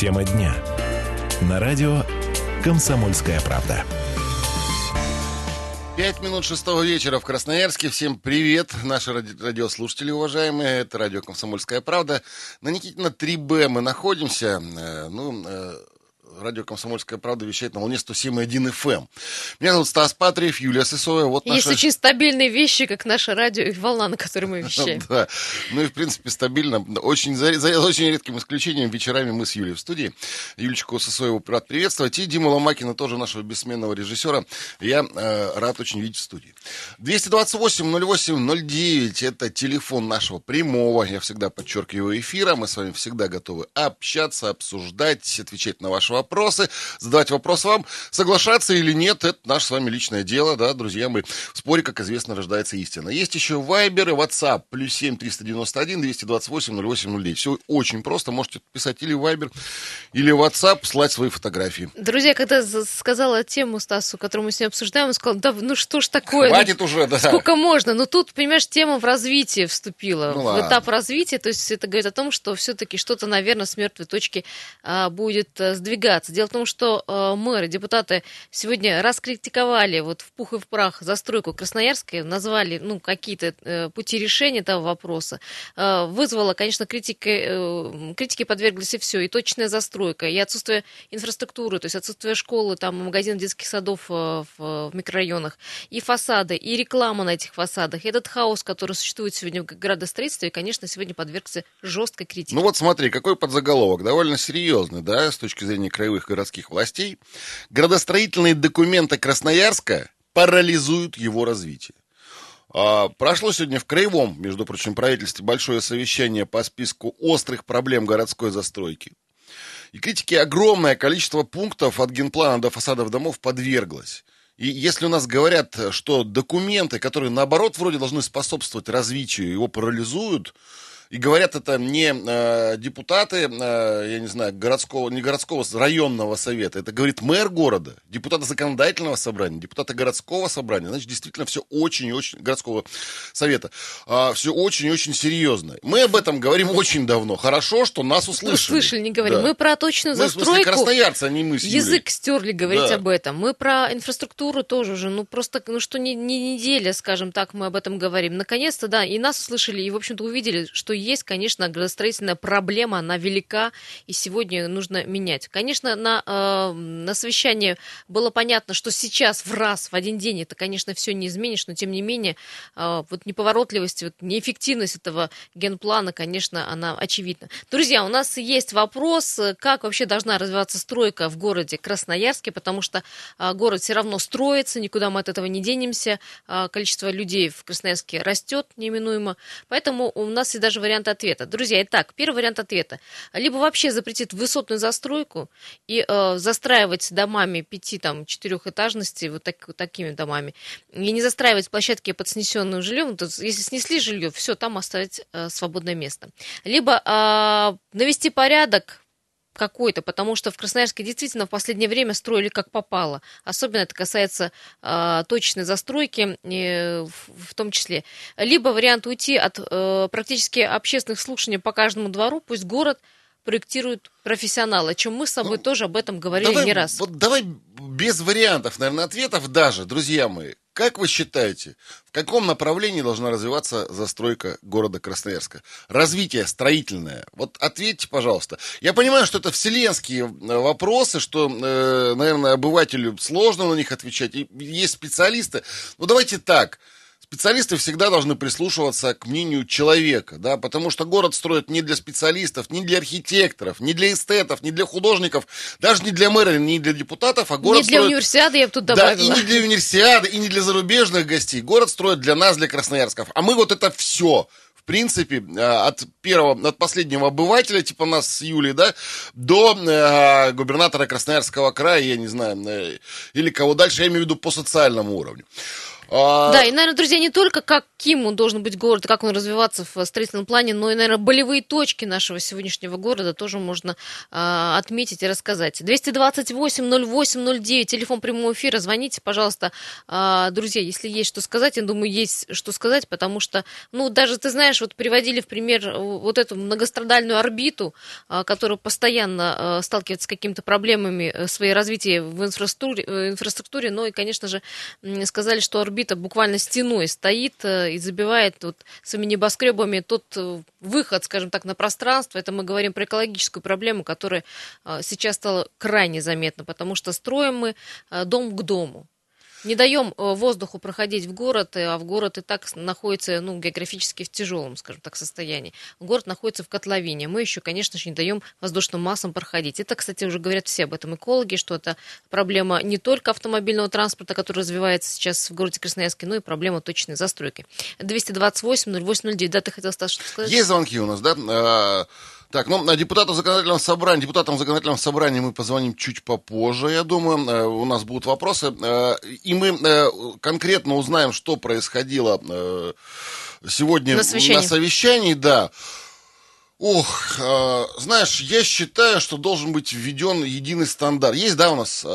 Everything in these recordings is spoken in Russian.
Тема дня. На радио «Комсомольская правда». Пять минут шестого вечера в Красноярске. Всем привет, наши ради- радиослушатели уважаемые. Это радио «Комсомольская правда». На Никитина 3Б мы находимся. Э, Ну, э, радио «Комсомольская правда» вещает на волне 107,1 FM. Меня зовут Стас Патриев, Юлия Сысоева. Вот Есть наша... очень стабильные вещи, как наше радио и волна, на которой мы вещаем. Да, ну и в принципе стабильно. Очень, за, за очень редким исключением вечерами мы с Юлей в студии. Юлечку Сысоеву рад приветствовать. И Диму Ломакина, тоже нашего бессменного режиссера, я э, рад очень видеть в студии. 228-08-09 это телефон нашего прямого, я всегда подчеркиваю, эфира. Мы с вами всегда готовы общаться, обсуждать, отвечать на ваши вопросы, задавать вопросы вам. Соглашаться или нет, это наше с вами личное дело, да, друзья мои. В споре, как известно, рождается истина. Есть еще Viber и WhatsApp, плюс 7 391 228 08 09. Все очень просто, можете писать или Viber, или WhatsApp, слать свои фотографии. Друзья, когда за- сказала тему Стасу, которую мы сегодня обсуждаем, он сказал, да ну что ж такое, ну, Хватит уже, да. сколько можно? Но тут, понимаешь, тема в развитии вступила, Ну в ладно. этап развития, то есть это говорит о том, что все-таки что-то, наверное, с мертвой точки а, будет а, сдвигаться. Дело в том, что а, мэры, депутаты сегодня раскритиковали вот в пух и в прах застройку Красноярской, назвали ну, какие-то э, пути решения этого вопроса. Э, вызвало, конечно, критики, э, критики подверглись и все, и точная застройка, и отсутствие инфраструктуры, то есть отсутствие школы, там, магазинов, детских садов э, в, в микрорайонах, и фасады, и реклама на этих фасадах, и этот хаос, который существует сегодня в градостроительстве, конечно, сегодня подвергся жесткой критике. Ну вот смотри, какой подзаголовок, довольно серьезный, да, с точки зрения краевых городских властей. Градостроительные документы Красноярска парализуют его развитие. А, Прошло сегодня в Краевом, между прочим, правительстве большое совещание по списку острых проблем городской застройки. И критики огромное количество пунктов от генплана до фасадов домов подверглось. И если у нас говорят, что документы, которые наоборот вроде должны способствовать развитию, его парализуют, и говорят это не э, депутаты, э, я не знаю, городского, не городского, районного совета, это говорит мэр города, депутаты законодательного собрания, депутаты городского собрания, значит, действительно все очень и очень, городского совета, все очень и очень серьезно. Мы об этом говорим очень давно. Хорошо, что нас услышали. Услышали, не говори. Да. Мы про точную Мы, в смысле, застройку. красноярцы, а не мы с Юлей. Язык стерли говорить Да. об этом. Мы про инфраструктуру тоже уже, ну просто, ну что не, не неделя, скажем так, мы об этом говорим. Наконец-то, да, и нас услышали, и, в общем-то, увидели, что есть, конечно, градостроительная проблема, она велика, и сегодня нужно менять. Конечно, на, э, на совещании было понятно, что сейчас в раз, в один день, это, конечно, все не изменишь, но, тем не менее, э, вот неповоротливость, вот неэффективность этого генплана, конечно, она очевидна. Друзья, у нас есть вопрос, э, как вообще должна развиваться стройка в городе Красноярске, потому что а, город все равно строится, никуда мы от этого не денемся, а, количество людей в Красноярске растет неминуемо, поэтому у нас есть даже вариант ответа. Друзья, итак, первый вариант ответа. Либо вообще запретит высотную застройку и э, застраивать домами пяти, там, четырехэтажности, вот, так- вот такими домами, и не застраивать площадки под снесенным жильем, то если снесли жилье, все, там оставить э, свободное место. Либо а, навести порядок, какой-то, потому что в Красноярске действительно в последнее время строили как попало. Особенно это касается э, точечной застройки э, в, в том числе. Либо вариант уйти от э, практически общественных слушаний по каждому двору, пусть город проектируют профессионалы, о чем мы с собой Ну, тоже об этом говорили давай, не раз. Вот давай без вариантов, наверное, ответов даже, друзья мои. Как вы считаете, в каком направлении должна развиваться застройка города Красноярска? Развитие строительное. Вот ответьте, пожалуйста. Я понимаю, что это вселенские э, вопросы, что, э, наверное, обывателю сложно на них отвечать. И есть специалисты. Ну, давайте так. Специалисты всегда должны прислушиваться к мнению человека, да, потому что город строят не для специалистов, не для архитекторов, не для эстетов, не для художников, даже не для мэра, не для депутатов, а город не для строят... универсиады я бы тут Да, добавила. и не для универсиады, и не для зарубежных гостей. Город строят для нас, для красноярсков. А мы вот это все в принципе, э, от первого, от последнего обывателя, типа нас с Юлей, да, до э, губернатора Красноярского края, я не знаю, э, или кого дальше, я имею в виду по социальному уровню. А... Да, и, наверное, друзья, не только каким он должен быть город, как он развиваться в строительном плане, но и, наверное, болевые точки нашего сегодняшнего города тоже можно а, отметить и рассказать. 228-08-09, телефон прямого эфира, звоните, пожалуйста, а, друзья, если есть что сказать, я думаю, есть что сказать, потому что, ну, даже, ты знаешь, вот приводили в пример вот эту многострадальную орбиту, а, которая постоянно а, сталкивается с какими-то проблемами э, своей развития в инфраструктуре, э, инфраструктуре, но и, конечно же, сказали, что орбита буквально стеной стоит э, и забивает вот своими небоскребами тот выход, скажем так, на пространство. Это мы говорим про экологическую проблему, которая сейчас стала крайне заметна, потому что строим мы дом к дому. Не даем э, воздуху проходить в город, э, а в город и так находится, ну, географически в тяжелом, скажем так, состоянии. Город находится в котловине. Мы еще, конечно же, не даем воздушным массам проходить. Это, кстати, уже говорят все об этом экологи, что это проблема не только автомобильного транспорта, который развивается сейчас в городе Красноярске, но и проблема точной застройки. 228-08-09. Да, ты хотел, Стас, что сказать? Есть звонки у нас, да? А, так, ну, депутатам законодательного собрания, депутатам законодательного собрания мы позвоним чуть попозже, я думаю. Э, у нас будут вопросы. Э, и мы э, конкретно узнаем, что происходило сегодня на совещании, на совещании да. Ох, знаешь, я считаю, что должен быть введен единый стандарт. Есть, да, у нас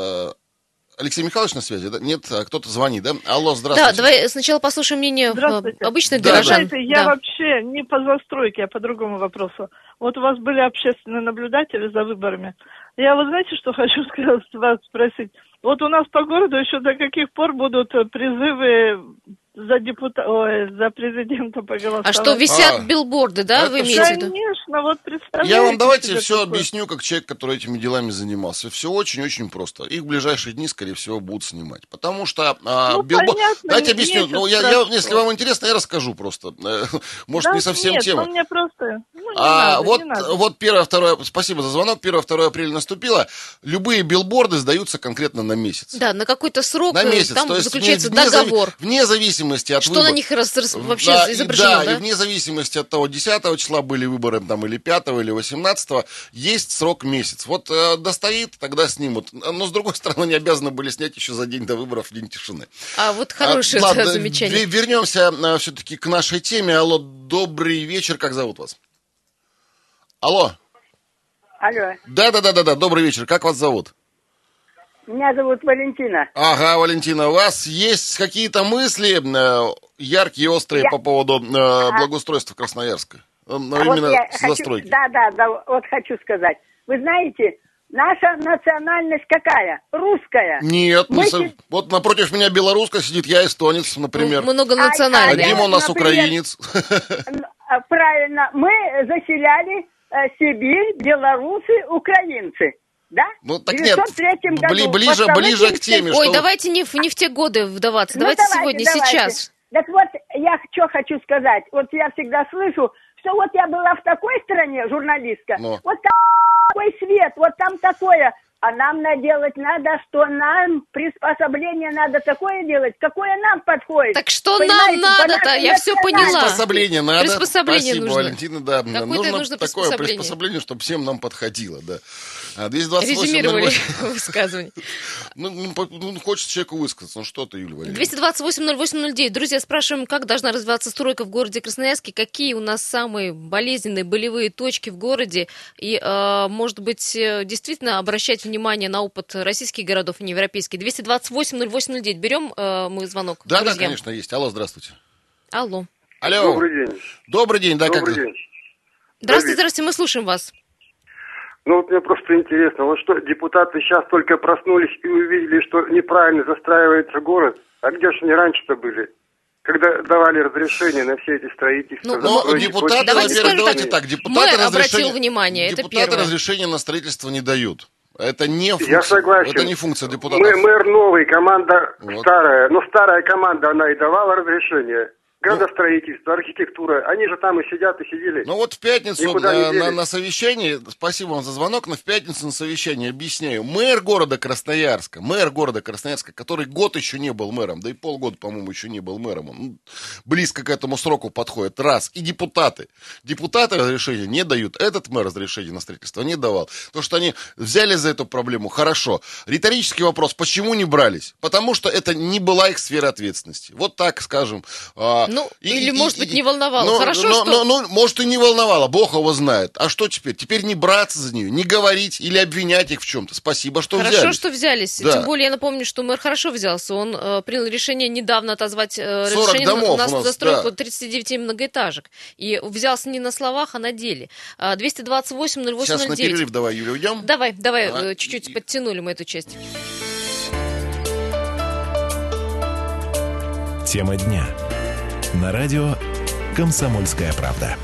Алексей Михайлович на связи, да? Нет, а кто-то звонит, да? Алло, здравствуйте. Да, давай сначала послушаем мнение обычных да, горожан. Да. Я да. вообще не по застройке, а по другому вопросу. Вот у вас были общественные наблюдатели за выборами. Я вот знаете, что хочу сказать, вас спросить? Вот у нас по городу еще до каких пор будут призывы за депута... Ой, за президента поголосовать. А что, висят а, билборды, да, вы имеете в виду? Конечно, вот представляете. Я вам давайте все такое? объясню, как человек, который этими делами занимался. Все очень-очень просто. Их в ближайшие дни, скорее всего, будут снимать. Потому что а, ну, билборд... Понятно, Давайте объясню. Ну, я, я, если вам интересно, я расскажу просто. Может, да, не совсем нет, тема. Ну, мне просто... Ну, не а, надо, вот, не надо. вот первое, второе... Спасибо за звонок. Первое, второе апреля наступило. Любые билборды сдаются конкретно на месяц. Да, на какой-то срок. На месяц. Там То есть заключается вне, договор. Вне зависимости от Что выбора. на них раз, раз, вообще да, изображено, да, да? и вне зависимости от того, 10 числа были выборы, там, или 5 или 18 есть срок месяц. Вот э, достоит, тогда снимут. Но, с другой стороны, не обязаны были снять еще за день до выборов День тишины. А вот хорошее а, ладно, замечание. Вернемся э, все-таки к нашей теме. Алло, добрый вечер, как зовут вас? Алло. Алло. Да-да-да-да, добрый вечер, как вас зовут? Меня зовут Валентина. Ага, Валентина, у вас есть какие-то мысли э, яркие, острые я... по поводу э, ага. благоустройства Красноярска? Э, а именно вот с застройки. Да, да, да, вот хочу сказать. Вы знаете, наша национальность какая? Русская. Нет, Мы... со... вот напротив меня белоруска сидит, я эстонец, например. Многонациональный. А, а, а Дима у нас например, украинец. А, правильно, мы заселяли э, Сибирь, белорусы, украинцы. Да? Ну так нет, году, ближе, ближе к теме. Ой, что... давайте не в, не в те годы вдаваться, ну, давайте, давайте сегодня, давайте. сейчас. Так вот, я что хочу сказать. Вот я всегда слышу, что вот я была в такой стране, журналистка, Но. вот там такой свет, вот там такое. А нам наделать надо, что нам приспособление надо такое делать, какое нам подходит. Так что Понимаете, нам надо-то? Я все поняла. Приспособление надо. Приспособление Спасибо, нужно. Валентина, да. Какое нужно, нужно такое приспособление. приспособление, чтобы всем нам подходило, да. 228 Резюмировали высказывание. Ну, ну, ну, хочется человеку высказаться. Ну, что ты, Юлия Валерьевна? 228-08-09. Друзья, спрашиваем, как должна развиваться стройка в городе Красноярске, какие у нас самые болезненные, болевые точки в городе, и, э, может быть, э, действительно обращать внимание на опыт российских городов, не европейских. 228-08-09. Берем э, мы звонок? Да, друзья? да, конечно, есть. Алло, здравствуйте. Алло. Алло. Добрый день. Добрый день, да, Добрый как день. Здравствуйте, здравствуйте, мы слушаем вас. Ну вот мне просто интересно, вот что депутаты сейчас только проснулись и увидели, что неправильно застраивается город, а где же они раньше-то были? Когда давали разрешение на все эти строительства. Ну, ну депутаты, давайте, скажем давайте так, так, депутаты, разрешение, внимание, депутаты это разрешения на строительство не дают. Это не функция, Я согласен. Это не функция депутатов. Мы, мэр новый, команда вот. старая. Но старая команда, она и давала разрешение. Градостроительство, архитектура. Они же там и сидят, и сидели. Ну вот в пятницу на, на, на совещании, спасибо вам за звонок, но в пятницу на совещании объясняю. Мэр города Красноярска, мэр города Красноярска, который год еще не был мэром, да и полгода, по-моему, еще не был мэром, он близко к этому сроку подходит, раз. И депутаты. Депутаты разрешения не дают. Этот мэр разрешение на строительство не давал. То, что они взяли за эту проблему, хорошо. Риторический вопрос, почему не брались? Потому что это не была их сфера ответственности. Вот так, скажем. А, ну, и, или, и, может и, быть, не волновало. Ну, Хорошо, ну, что... Ну, ну, может, и не волновало, Бог его знает. А что теперь? Теперь не браться за нее, не говорить или обвинять их в чем-то. Спасибо, что хорошо, взялись. Хорошо, что взялись. Да. Тем более, я напомню, что мэр хорошо взялся. Он э, принял решение недавно отозвать э, разрешение домов на, на застройку да. 39 многоэтажек. И взялся не на словах, а на деле. 228 08 Сейчас на перерыв давай, Юля, уйдем. Давай, давай, а, чуть-чуть и... подтянули мы эту часть. Тема дня. На радио «Комсомольская правда».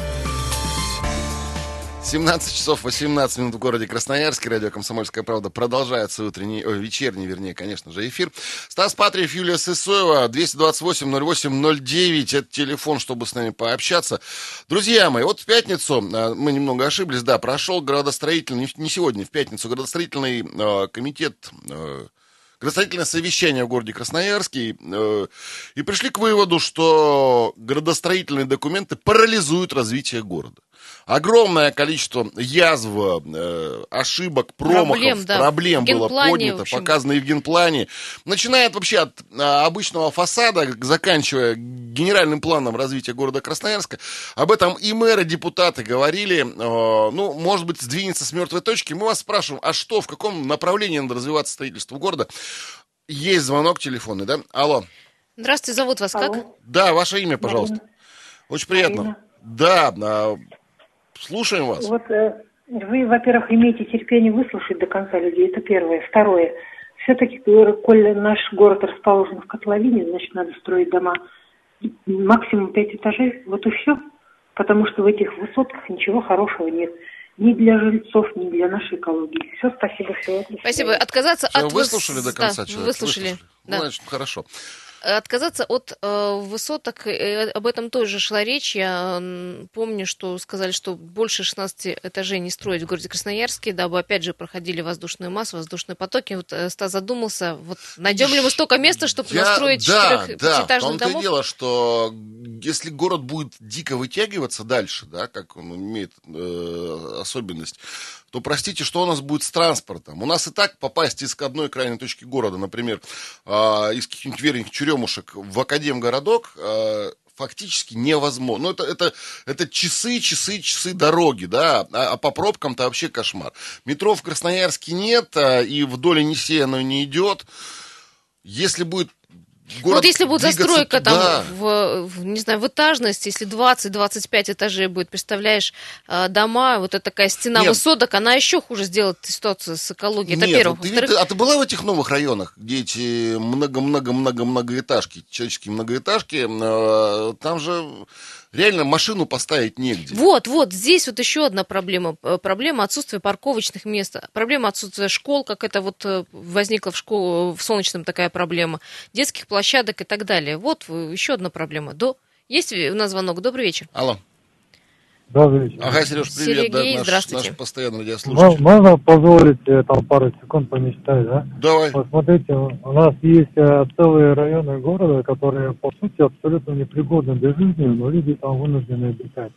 17 часов 18 минут в городе Красноярске. Радио «Комсомольская правда» продолжается утренний, о, вечерний, вернее, конечно же, эфир. Стас Патриев, Юлия Сысоева, 228-08-09. Это телефон, чтобы с нами пообщаться. Друзья мои, вот в пятницу, а, мы немного ошиблись, да, прошел градостроительный, не сегодня, в пятницу, градостроительный э, комитет э, градостроительное совещание в городе Красноярске э, и пришли к выводу, что градостроительные документы парализуют развитие города огромное количество язв, э, ошибок, промахов, проблем, да. проблем было поднято, показано и в генплане. Начиная вообще от а, обычного фасада, заканчивая генеральным планом развития города Красноярска. Об этом и мэры, депутаты говорили. Э, ну, может быть, сдвинется с мертвой точки. Мы вас спрашиваем, а что, в каком направлении надо развиваться строительство города? Есть звонок телефонный, да? Алло. Здравствуйте, зовут вас Алло. как? Да, ваше имя, пожалуйста. Марина. Очень приятно. Марина. Да, а, Слушаем вас. Вот э, вы, во-первых, имеете терпение выслушать до конца людей, это первое. Второе, все-таки, э, коль наш город расположен в котловине, значит, надо строить дома максимум пять этажей, вот и все. Потому что в этих высотках ничего хорошего нет ни для жильцов, ни для нашей экологии. Все, спасибо, все. Спасибо. Отказаться все, от... Выслушали до конца да, человек? Выслушали. выслушали. Да. Ну, значит, хорошо. Отказаться от э, высоток, э, об этом тоже шла речь. Я помню, что сказали, что больше 16 этажей не строить в городе Красноярске, дабы опять же проходили воздушные массы, воздушные потоки. Вот э, Стас задумался, вот найдем ли мы столько места, чтобы Я, настроить да, четырех да, в том-то дело, что если город будет дико вытягиваться дальше, да, как он имеет э, особенность, то простите, что у нас будет с транспортом? У нас и так попасть из одной крайней точки города, например, э, из каких-нибудь верхних черемушек в Академгородок, э, фактически невозможно. Ну, это, это, это часы, часы, часы дороги, да, а, а по пробкам-то вообще кошмар. Метро в Красноярске нет, а, и вдоль Енисея оно не идет. Если будет Город вот если будет застройка там, в, в, не знаю, в этажность, если 20-25 этажей будет, представляешь, а, дома, вот эта такая стена Нет. высоток, она еще хуже сделает ситуацию с экологией. Это Нет, первое. Ты, ты, а ты была в этих новых районах, где эти много-много-много-многоэтажки, человеческие многоэтажки, а, там же реально машину поставить негде. Вот, вот, здесь вот еще одна проблема. Проблема отсутствия парковочных мест. Проблема отсутствия школ, как это вот э, возникла в, школу, в Солнечном такая проблема. Детских площадок и так далее. Вот еще одна проблема. До... Есть у нас звонок? Добрый вечер. Алло. Добрый вечер. Ага, Сереж, привет, Сергей, да, наш, здравствуйте. наш постоянный радиослушатель. Можно позволить э, там пару секунд помечтать, да? Давай. Вот смотрите, у нас есть э, целые районы города, которые, по сути, абсолютно непригодны для жизни, но люди там вынуждены обитать.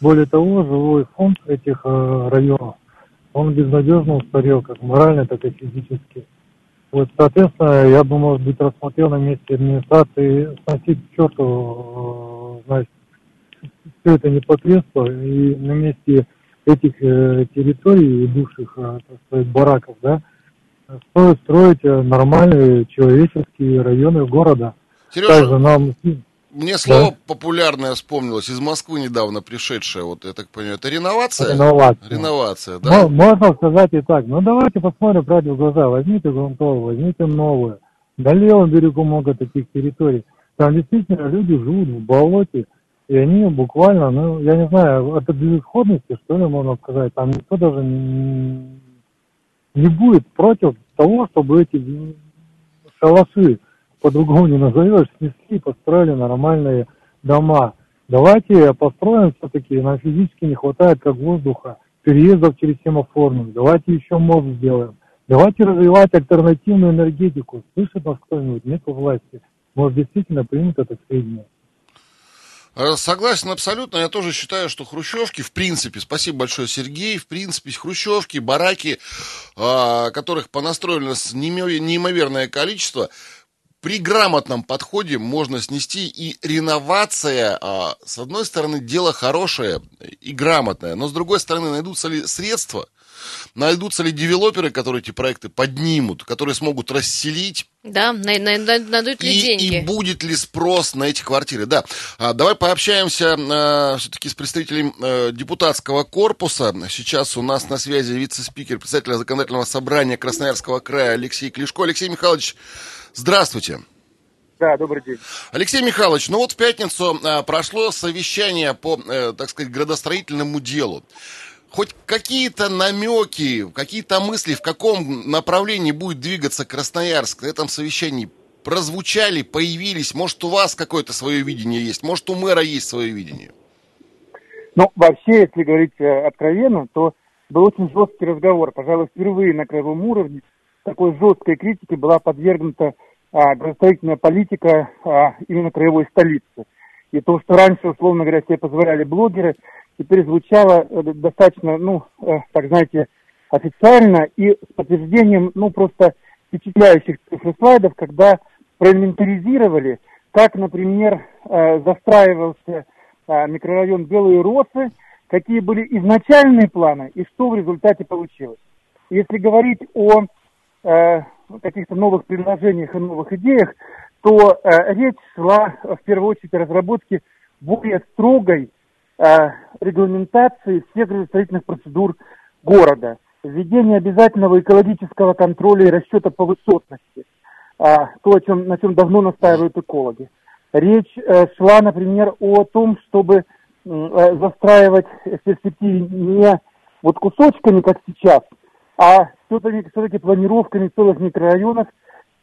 Более того, жилой фонд этих э, районов, он безнадежно устарел, как морально, так и физически. Вот, соответственно, я бы, может быть, рассмотрел на месте администрации сносить черту, значит, все это непотребство, и на месте этих э, территорий, бывших, э, так сказать, бараков, да, стоит строить э, нормальные человеческие районы города. Сережа, Также нам... мне слово да? популярное вспомнилось, из Москвы недавно пришедшее, вот я так понимаю, это реновация? Реновация. Реновация, да. Можно сказать и так, ну давайте посмотрим правде в глаза, возьмите грунтовую, возьмите новую. На левом берегу много таких территорий. Там действительно люди живут в болоте, и они буквально, ну, я не знаю, это безысходности, что ли, можно сказать. Там никто даже не, не будет против того, чтобы эти шалаши, по-другому не назовешь, снесли, построили нормальные дома. Давайте построим все-таки, нам физически не хватает как воздуха, переездов через семафорных. Давайте еще мост сделаем. Давайте развивать альтернативную энергетику. Слышит нас кто-нибудь? Нет власти. Может, действительно примет это сведения. Э, согласен абсолютно. Я тоже считаю, что хрущевки, в принципе, спасибо большое, Сергей, в принципе, хрущевки, бараки, а, которых понастроено неимоверное количество, при грамотном подходе можно снести и реновация, а, с одной стороны, дело хорошее и грамотное, но с другой стороны, найдутся ли средства, найдутся ли девелоперы, которые эти проекты поднимут, которые смогут расселить да, найдут ли и, деньги. И будет ли спрос на эти квартиры. Да, а, давай пообщаемся а, все-таки с представителем а, депутатского корпуса. Сейчас у нас на связи вице-спикер председателя законодательного собрания Красноярского края Алексей Клишко. Алексей Михайлович, Здравствуйте. Да, добрый день. Алексей Михайлович, ну вот в пятницу а, прошло совещание по, э, так сказать, градостроительному делу. Хоть какие-то намеки, какие-то мысли, в каком направлении будет двигаться Красноярск на этом совещании прозвучали, появились? Может, у вас какое-то свое видение есть? Может, у мэра есть свое видение? Ну, вообще, если говорить э, откровенно, то был очень жесткий разговор. Пожалуй, впервые на краевом уровне такой жесткой критике была подвергнута а, градостроительная политика а, именно краевой столицы. И то, что раньше, условно говоря, себе позволяли блогеры, теперь звучало э, достаточно, ну, э, так знаете, официально и с подтверждением, ну, просто впечатляющих слайдов, когда проинвентаризировали, как, например, э, застраивался микрорайон Белые Росы, какие были изначальные планы и что в результате получилось. Если говорить о каких-то новых предложениях и новых идеях, то э, речь шла в первую очередь о разработке более строгой э, регламентации всех градостроительных процедур города, введение обязательного экологического контроля и расчета по высотности, э, то, о чем, на чем давно настаивают экологи. Речь э, шла, например, о том, чтобы э, застраивать в перспективе не вот кусочками, как сейчас, а все-таки, планировками целых микрорайонов,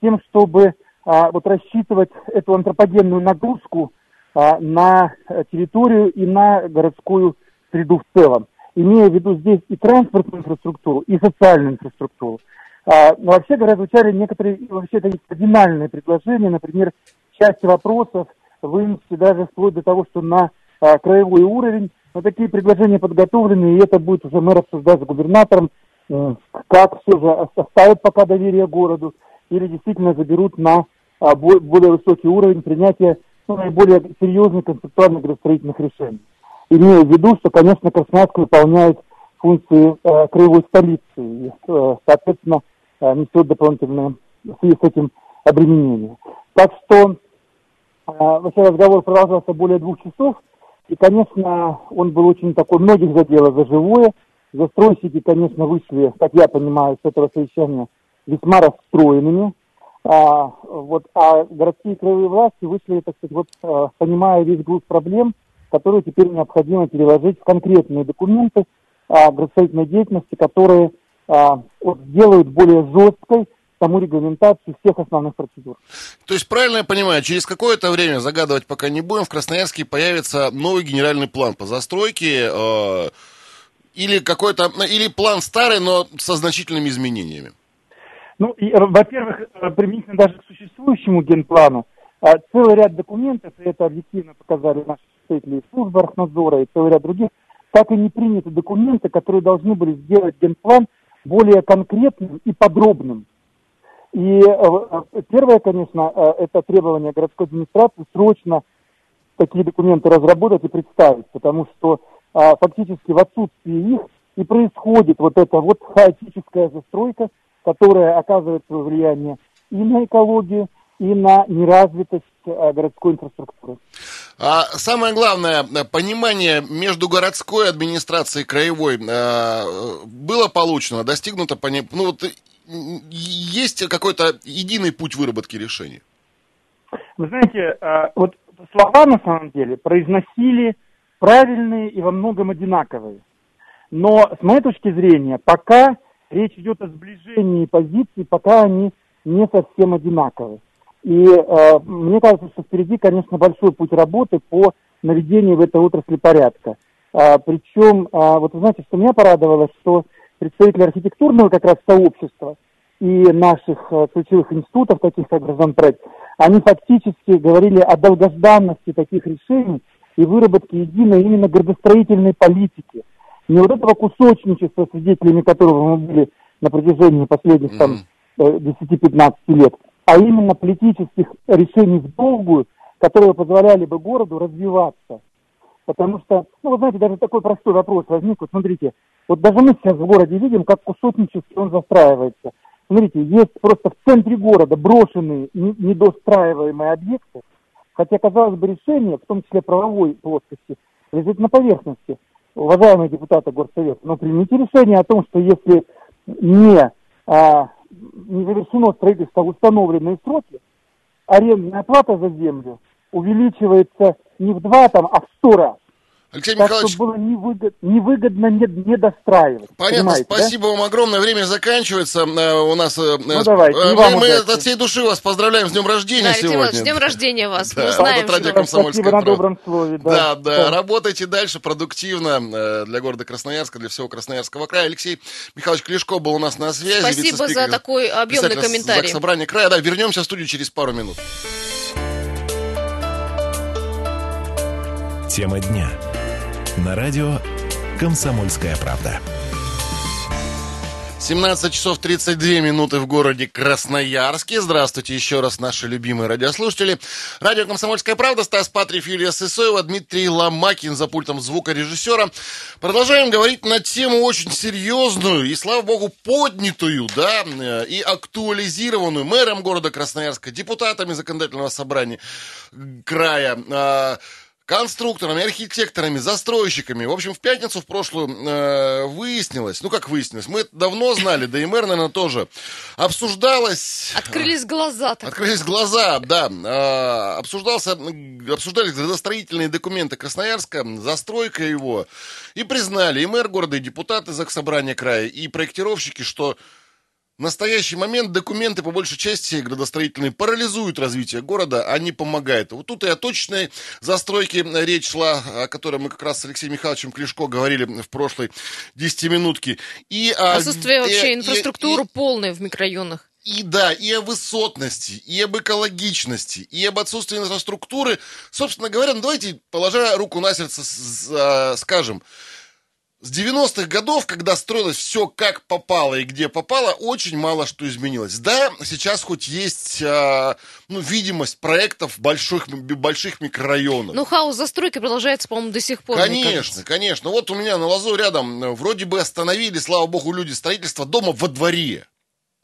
тем, чтобы а, вот рассчитывать эту антропогенную нагрузку а, на территорию и на городскую среду в целом, имея в виду здесь и транспортную инфраструктуру, и социальную инфраструктуру. А, но вообще говоря, звучали некоторые вообще такие кардинальные предложения, например, часть вопросов вынести даже вплоть до того, что на а, краевой уровень, но такие предложения подготовлены, и это будет уже мэр обсуждать с губернатором, Э, как все же оставят пока доверие городу или действительно заберут на а, более высокий уровень принятия ну, наиболее серьезных концептуальных градостроительных решений. Имея в виду, что, конечно, Красноярск выполняет функции э, краевой столицы и, э, соответственно, э, несет дополнительное связи с этим обременение. Так что э, вообще разговор продолжался более двух часов, и, конечно, он был очень такой, многих задело за живое, Застройщики, конечно, вышли, как я понимаю, с этого совещания весьма расстроенными. А, вот, а городские краевые власти вышли, так сказать, вот, а, понимая весь груз проблем, которые теперь необходимо переложить в конкретные документы а, градостроительной деятельности, которые а, вот, сделают более жесткой саму регламентацию всех основных процедур. То есть, правильно я понимаю, через какое-то время, загадывать пока не будем, в Красноярске появится новый генеральный план по застройке, э, или какой-то, ну, или план старый, но со значительными изменениями? Ну, э, во-первых, э, применительно даже к существующему генплану, э, целый ряд документов, и это объективно показали наши представители службы Архнадзора и целый ряд других, так и не приняты документы, которые должны были сделать генплан более конкретным и подробным. И первое, конечно, это требование городской администрации срочно такие документы разработать и представить, потому что а, фактически в отсутствии их и происходит вот эта вот хаотическая застройка, которая оказывает свое влияние и на экологию, и на неразвитость а, городской инфраструктуры. А самое главное, понимание между городской администрацией и краевой а, было получено, достигнуто, ну вот есть какой-то единый путь выработки решений? Вы знаете, а, вот слова на самом деле произносили правильные и во многом одинаковые. Но с моей точки зрения, пока речь идет о сближении позиций, пока они не совсем одинаковы. И э, мне кажется, что впереди, конечно, большой путь работы по наведению в этой отрасли порядка. А, причем, а, вот вы знаете, что меня порадовало, что представители архитектурного как раз сообщества и наших а, ключевых институтов, таких как Гражданпроект, они фактически говорили о долгожданности таких решений и выработке единой именно градостроительной политики. Не вот этого кусочничества, свидетелями которого мы были на протяжении последних там 10-15 э, лет, а именно политических решений в долгую, которые позволяли бы городу развиваться. Потому что, ну, вы знаете, даже такой простой вопрос возник. Вот смотрите, вот даже мы сейчас в городе видим, как кусочнически он застраивается. Смотрите, есть просто в центре города брошенные, недостраиваемые объекты, хотя, казалось бы, решение, в том числе правовой плоскости, лежит на поверхности. Уважаемые депутаты Горсовета, но примите решение о том, что если не, а, не завершено строительство в установленные сроки, арендная плата за землю увеличивается не в два, там, а в сто раз. Алексей так, Михайлович... чтобы было невыгодно, невыгодно не, не достраивать. Понятно, спасибо да? вам огромное. Время заканчивается. Э, у нас... Э, ну, давайте, э, мы, мы от всей души вас поздравляем с днем рождения да, сегодня. с днем рождения вас. Да. Мы знаем, радио Спасибо на добром слове. Да, да, да. Работайте дальше продуктивно для города Красноярска, для всего Красноярского края. Алексей Михайлович Клешко был у нас на связи. Спасибо за такой объемный комментарий. Собрание края. Да, вернемся в студию через пару минут. Тема дня. На радио «Комсомольская правда». 17 часов 32 минуты в городе Красноярске. Здравствуйте еще раз, наши любимые радиослушатели. Радио «Комсомольская правда», Стас Патриев, Юлия Сысоева, Дмитрий Ломакин за пультом звукорежиссера. Продолжаем говорить на тему очень серьезную и, слава богу, поднятую, да, и актуализированную мэром города Красноярска, депутатами законодательного собрания края, а, конструкторами, архитекторами, застройщиками. В общем, в пятницу в прошлую э, выяснилось, ну как выяснилось, мы это давно знали, да и мэр, наверное, тоже, обсуждалось... Открылись глаза. Так. Открылись глаза, да. Э, обсуждался, обсуждались градостроительные документы Красноярска, застройка его, и признали и мэр города, и депутаты Заксобрания края, и проектировщики, что в настоящий момент документы, по большей части, градостроительные, парализуют развитие города, а не помогают. Вот тут и о точной застройке речь шла, о которой мы как раз с Алексеем Михайловичем Клешко говорили в прошлой десятиминутке. И о, Отсутствие вообще и, инфраструктуры и, полной в микрорайонах. И да, и о высотности, и об экологичности, и об отсутствии инфраструктуры. Собственно говоря, ну давайте, положа руку на сердце, скажем, с 90-х годов, когда строилось все как попало и где попало, очень мало что изменилось. Да, сейчас хоть есть а, ну, видимость проектов больших, больших микрорайонов. Но хаос застройки продолжается, по-моему, до сих пор. Конечно, конечно. Вот у меня на лазу рядом э, вроде бы остановили, слава богу, люди строительство дома во дворе.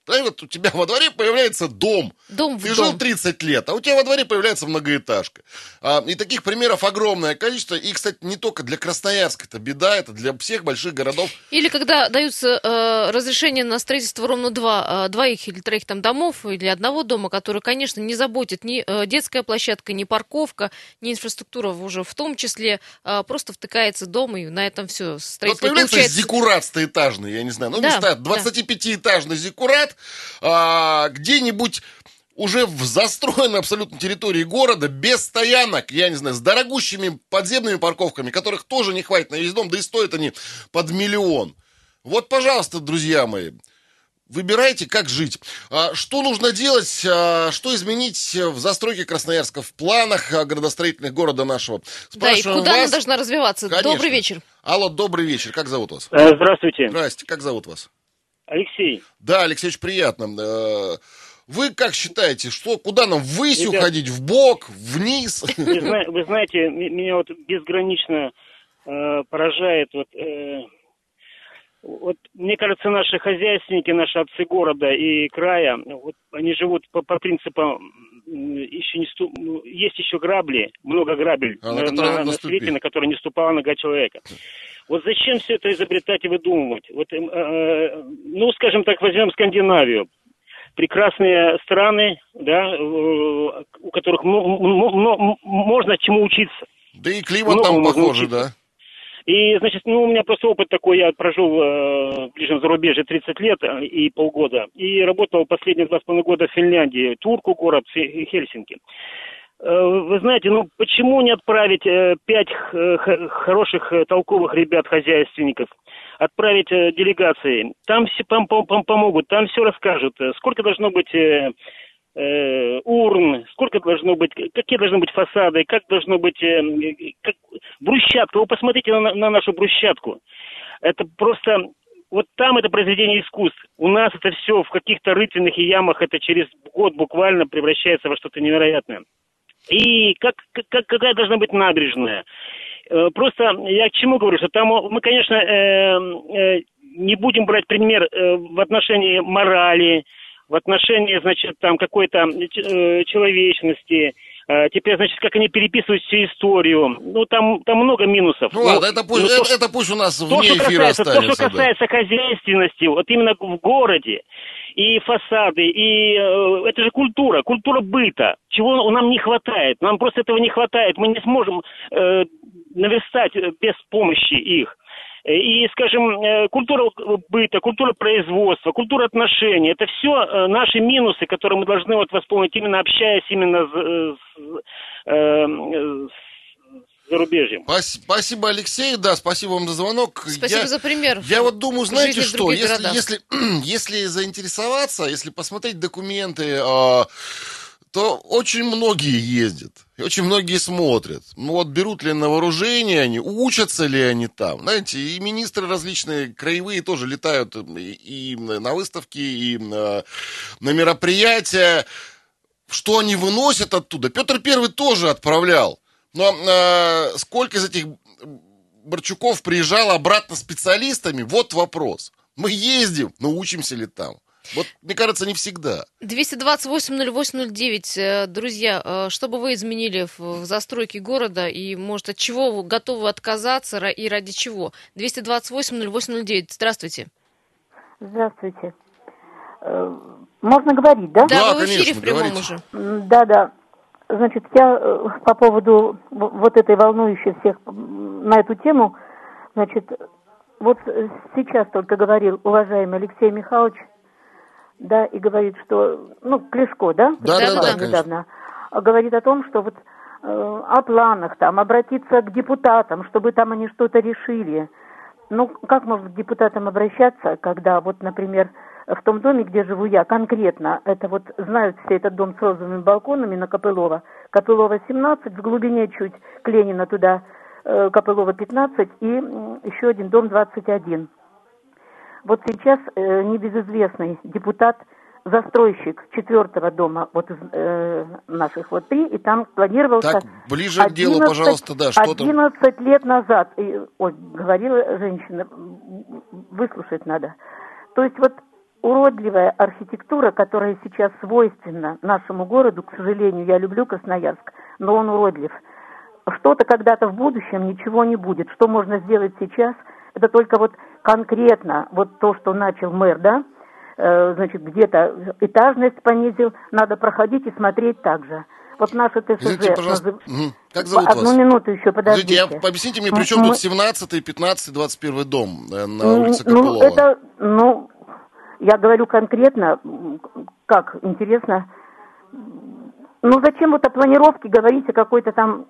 Да, вот у тебя во дворе появляется дом. Дом Ты жил дом. 30 лет, а у тебя во дворе появляется многоэтажка. А, и таких примеров огромное количество. И, кстати, не только для Красноярска это беда, это для всех больших городов. Или когда даются э, разрешения на строительство ровно два, э, двоих или троих там домов, или одного дома, который, конечно, не заботит ни э, детская площадка, ни парковка, ни инфраструктура уже в том числе. Э, просто втыкается дом, и на этом все. Строительство вот появляется получается... зиккурат стоэтажный, я не знаю. Ну, да, не знаю, 25-этажный зиккурат, а, где-нибудь уже в застроенной абсолютно территории города, без стоянок, я не знаю, с дорогущими подземными парковками, которых тоже не хватит на весь дом, да и стоят они под миллион. Вот, пожалуйста, друзья мои, выбирайте, как жить. А, что нужно делать, а, что изменить в застройке Красноярска, в планах а, градостроительных города нашего? Спрашиваем да, и куда вас... она должна развиваться? Конечно. Добрый вечер. Алло, добрый вечер. Как зовут вас? Э, здравствуйте. Здравствуйте. Как зовут вас? Алексей. Да, Алексеевич, приятно. Э, вы как считаете, что куда нам ввысь Ребят, уходить, в бок, вниз? Вы, вы знаете, меня вот безгранично э, поражает вот, э, вот мне кажется, наши хозяйственники, наши отцы города и края, вот они живут по, по принципам еще не ступ... Ну, есть еще грабли, много грабель а на, на, на, на свете, на которые не ступала нога человека. Вот зачем все это изобретать и выдумывать? Вот, э, э, ну, скажем так, возьмем Скандинавию. Прекрасные страны, да, э, у которых можно чему учиться. Да и климат там похожий, да. И, значит, ну, у меня просто опыт такой, я прожил э, в ближнем зарубежье 30 лет э, и полгода, и работал последние два с половиной года в Финляндии, Турку город, Хельсинки. Э, вы знаете, ну почему не отправить э, пять хороших толковых ребят-хозяйственников, отправить делегации? Там все пом пом помогут, там все расскажут. Сколько должно быть э, урн, сколько должно быть, какие должны быть фасады, как должно быть э, как, брусчатка. Вы посмотрите на, на нашу брусчатку. Это просто вот там это произведение искусств. У нас это все в каких-то рытвинах и ямах, это через год буквально превращается во что-то невероятное. И как, как, какая должна быть набережная? Э, просто я к чему говорю, что там мы, конечно, э, э, не будем брать пример э, в отношении морали, в отношении, значит, там какой-то э, человечности, э, Теперь, значит, как они переписывают всю историю. Ну, там, там много минусов. Ну, ладно, это пусть, ну, это, это пусть у нас вне то, эфира касается, останется. То, что касается да. хозяйственности, вот именно в городе, и фасады, и э, это же культура, культура быта. Чего нам не хватает? Нам просто этого не хватает. Мы не сможем э, наверстать без помощи их. И, скажем, э, культура быта, культура производства, культура отношений, это все э, наши минусы, которые мы должны вот восполнить, именно общаясь именно с, э, с зарубежьем. Спасибо, Алексей. Да, спасибо вам за звонок. Спасибо я, за пример. Я вот думаю, знаете что, если, если, если заинтересоваться, если посмотреть документы, а, то очень многие ездят. И очень многие смотрят. Ну вот берут ли на вооружение они, учатся ли они там. Знаете, и министры различные краевые тоже летают и, на выставки, и на, на мероприятия. Что они выносят оттуда? Петр Первый тоже отправлял. Но э, сколько из этих Борчуков приезжало обратно специалистами? Вот вопрос. Мы ездим, но учимся ли там? Вот, мне кажется, не всегда. 228-08-09. Э, друзья, э, что бы вы изменили в застройке города и, может, от чего вы готовы отказаться и ради чего? 228-08-09. Здравствуйте. Здравствуйте. Э, можно говорить, да? Да, да вы в эфире в прямом уже. Да, да. Значит, я по поводу вот этой волнующей всех на эту тему, значит, вот сейчас только говорил уважаемый Алексей Михайлович да, и говорит, что, ну, Клешко, да? Да, да, да, да недавно, говорит о том, что вот э, о планах там, обратиться к депутатам, чтобы там они что-то решили. Ну, как можно к депутатам обращаться, когда вот, например, в том доме, где живу я, конкретно, это вот знают все этот дом с розовыми балконами на Копылова, Копылова 17, в глубине чуть, к Ленина туда, э, Копылова 15 и еще один дом 21. Вот сейчас э, небезызвестный депутат, застройщик четвертого дома вот из э, наших вот три, и там планировался... Так, ближе 11, к делу, пожалуйста, да, что 11 там? лет назад, и, ой, говорила женщина, выслушать надо. То есть вот уродливая архитектура, которая сейчас свойственна нашему городу, к сожалению, я люблю Красноярск, но он уродлив. Что-то когда-то в будущем ничего не будет. Что можно сделать сейчас? Это только вот конкретно вот то, что начал мэр, да, э, значит, где-то этажность понизил, надо проходить и смотреть так же. Вот наше ТСЖ... Извините, пожалуйста, назыв... как зовут Одну вас? минуту еще, подождите. Извините, я, объясните мне, при чем Мы... тут 17 15 21 дом э, на улице ну, Копылова? Ну, это, ну, я говорю конкретно, как, интересно, ну, зачем вот о планировке говорить о какой-то там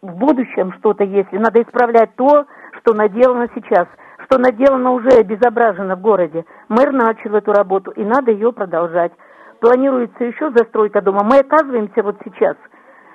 в будущем что-то, если надо исправлять то, что наделано сейчас что наделано уже обезображено в городе. Мэр начал эту работу, и надо ее продолжать. Планируется еще застройка дома. Мы оказываемся вот сейчас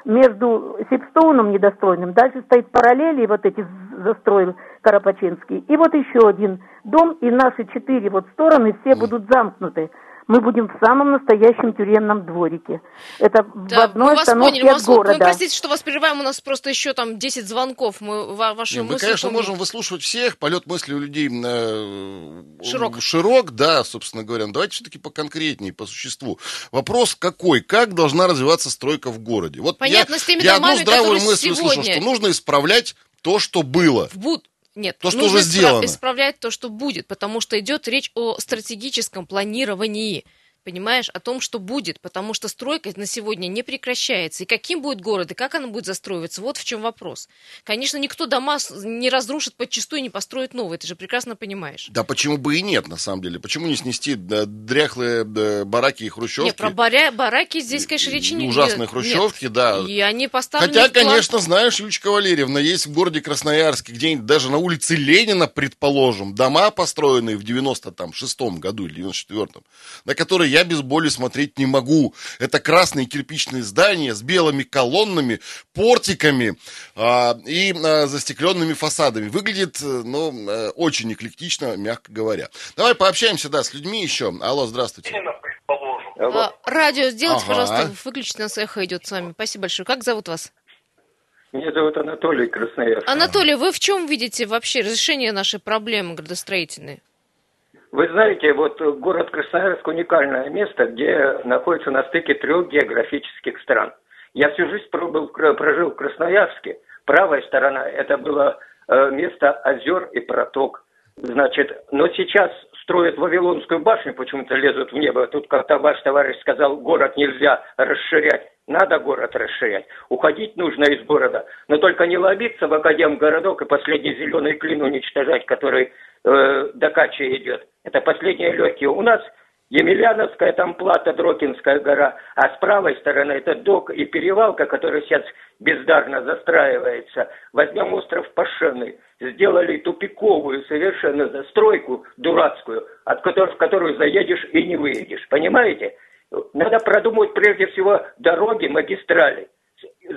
между Сипстоуном недостроенным, дальше стоит параллели, вот эти застроил Карапачинский, и вот еще один дом, и наши четыре вот стороны все будут замкнуты мы будем в самом настоящем тюремном дворике. Это да, в одной мы вас остановке поняли, от города. Мы, простите, что вас прерываем, у нас просто еще там 10 звонков. Мы ваши Нет, Мы, конечно, помним. можем выслушивать всех, полет мысли у людей э, широк. широк, да, собственно говоря. Но давайте все-таки поконкретнее, по существу. Вопрос какой? Как должна развиваться стройка в городе? Вот Понятно, я, с теми я домами, одну здравую мысль сегодня... услышал, что нужно исправлять то, что было. В буд... Нет, то, что нужно уже сделано. исправлять то, что будет, потому что идет речь о стратегическом планировании. Понимаешь, о том, что будет, потому что стройка на сегодня не прекращается. И каким будет город, и как она будет застроиваться, вот в чем вопрос. Конечно, никто дома не разрушит подчастую и не построит новые, ты же прекрасно понимаешь. Да почему бы и нет, на самом деле? Почему не снести дряхлые бараки и хрущевки? Нет, про баря... бараки здесь, конечно, речи не. Ужасные хрущевки, нет. да. И они поставлены Хотя, конечно, знаешь, Ючка Валерьевна, есть в городе Красноярске, где-нибудь даже на улице Ленина, предположим, дома, построенные в 96-м году или 94-м, на которые я без боли смотреть не могу. Это красные кирпичные здания с белыми колоннами, портиками а, и а, застекленными фасадами. Выглядит, э, ну, э, очень эклектично, мягко говоря. Давай пообщаемся, да, с людьми еще. Алло, здравствуйте. А, радио сделайте, ага. пожалуйста, выключите, нас эхо идет с вами. Спасибо большое. Как зовут вас? Меня зовут Анатолий Красноярский. Анатолий, вы в чем видите вообще разрешение нашей проблемы градостроительной? Вы знаете, вот город Красноярск уникальное место, где находится на стыке трех географических стран. Я всю жизнь пробыл, прожил в Красноярске. Правая сторона – это было э, место озер и проток. Значит, но сейчас строят Вавилонскую башню, почему-то лезут в небо. Тут как-то ваш товарищ сказал, город нельзя расширять. Надо город расширять. Уходить нужно из города. Но только не лобиться в Академгородок и последний зеленый клин уничтожать, который э, до Качи идет. Это последние легкие. У нас Емельяновская, там плата, Дрокинская гора, а с правой стороны это док и перевалка, который сейчас бездарно застраивается. Возьмем остров Пашены, сделали тупиковую совершенно застройку дурацкую, от которой, в которую заедешь и не выедешь. Понимаете? Надо продумать прежде всего дороги, магистрали.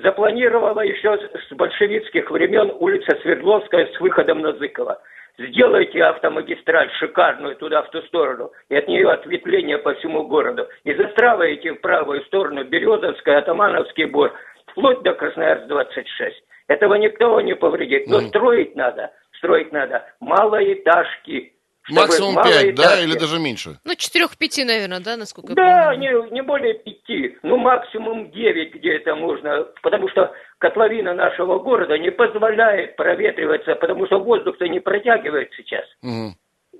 Запланировала еще с большевистских времен улица Свердловская с выходом на Зыкова. Сделайте автомагистраль шикарную туда, в ту сторону, и от нее ответвление по всему городу. И застраивайте в правую сторону Березовская, Атамановский бор, вплоть до Красноярск-26. Этого никто не повредит. Но mm. строить надо, строить надо малоэтажки, Максимум 5, да, или даже меньше? Ну, 4-5, наверное, да, насколько да, я понимаю? Да, не, не более 5, ну, максимум 9, где это можно, потому что котловина нашего города не позволяет проветриваться, потому что воздух-то не протягивает сейчас. Угу.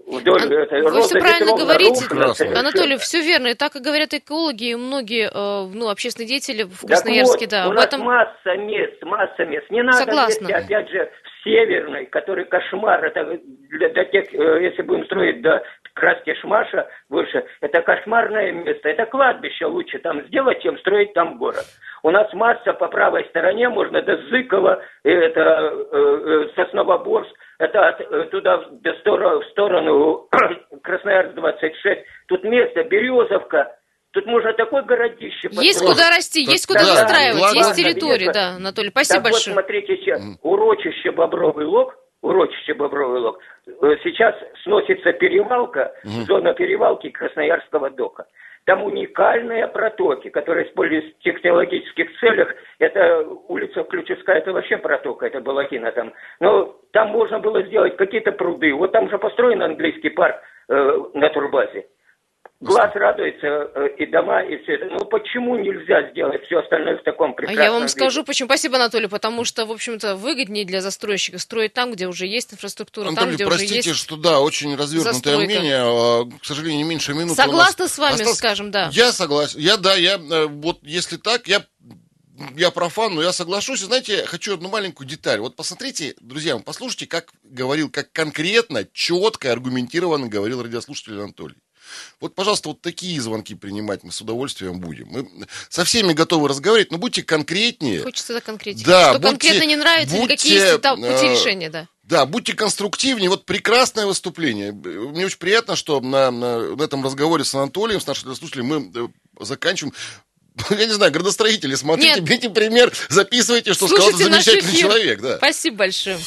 Вдоль, Ан... это, вы все правильно говорите, Анатолий, все верно. И так и говорят экологи и многие э, ну, общественные деятели в Красноярске. вот, да, у об нас этом... масса мест, масса мест. Не надо Согласна. Опять же, в Северной, который кошмар. Это для, для тех, э, если будем строить до Краски Шмаша выше, это кошмарное место. Это кладбище лучше там сделать, чем строить там город. У нас масса по правой стороне, можно до Зыкова, это э, э, Сосновоборск, это э, туда до сторону, в сторону Красноярск-26. Тут место, Березовка, Тут можно такое городище построить. Есть куда расти, есть куда да, застраивать, да, есть территория, да, Анатолий, спасибо так большое. вот, смотрите, сейчас урочище Бобровый Лог, урочище Бобровый Лог, э, сейчас сносится перевалка, угу. зона перевалки Красноярского дока. Там уникальные протоки, которые используются в технологических целях. Это улица Ключевская, это вообще протока, это Балакина там. Но там можно было сделать какие-то пруды. Вот там же построен английский парк э, на турбазе. Глаз радуется, э, и дома, и все это. Ну почему нельзя сделать все остальное в таком прекрасном А я вам виде? скажу, почему. Спасибо, Анатолий, потому что, в общем-то, выгоднее для застройщика строить там, где уже есть инфраструктура, Анатолий, там, где простите, уже есть что да, очень развернутое застройка. мнение, а, к сожалению, меньше минуты Согласна с вами, осталось... скажем, да. Я согласен. Я, да, я, э, вот если так, я я профан, но я соглашусь. И знаете, хочу одну маленькую деталь. Вот посмотрите, друзья, послушайте, как говорил, как конкретно, четко, аргументированно говорил радиослушатель Анатолий. Вот, пожалуйста, вот такие звонки принимать мы с удовольствием будем. Мы со всеми готовы разговаривать, но будьте конкретнее. Хочется да конкретики. Да, Что будьте, конкретно не нравится, будьте, какие есть там пути э, решения, да. Да, будьте конструктивнее. Вот прекрасное выступление. Мне очень приятно, что на, на, на этом разговоре с Анатолием, с нашим слушателем, мы э, заканчиваем я не знаю, градостроители, смотрите, Нет. берите пример, записывайте, что Слушайте сказал замечательный человек. Да. Спасибо большое.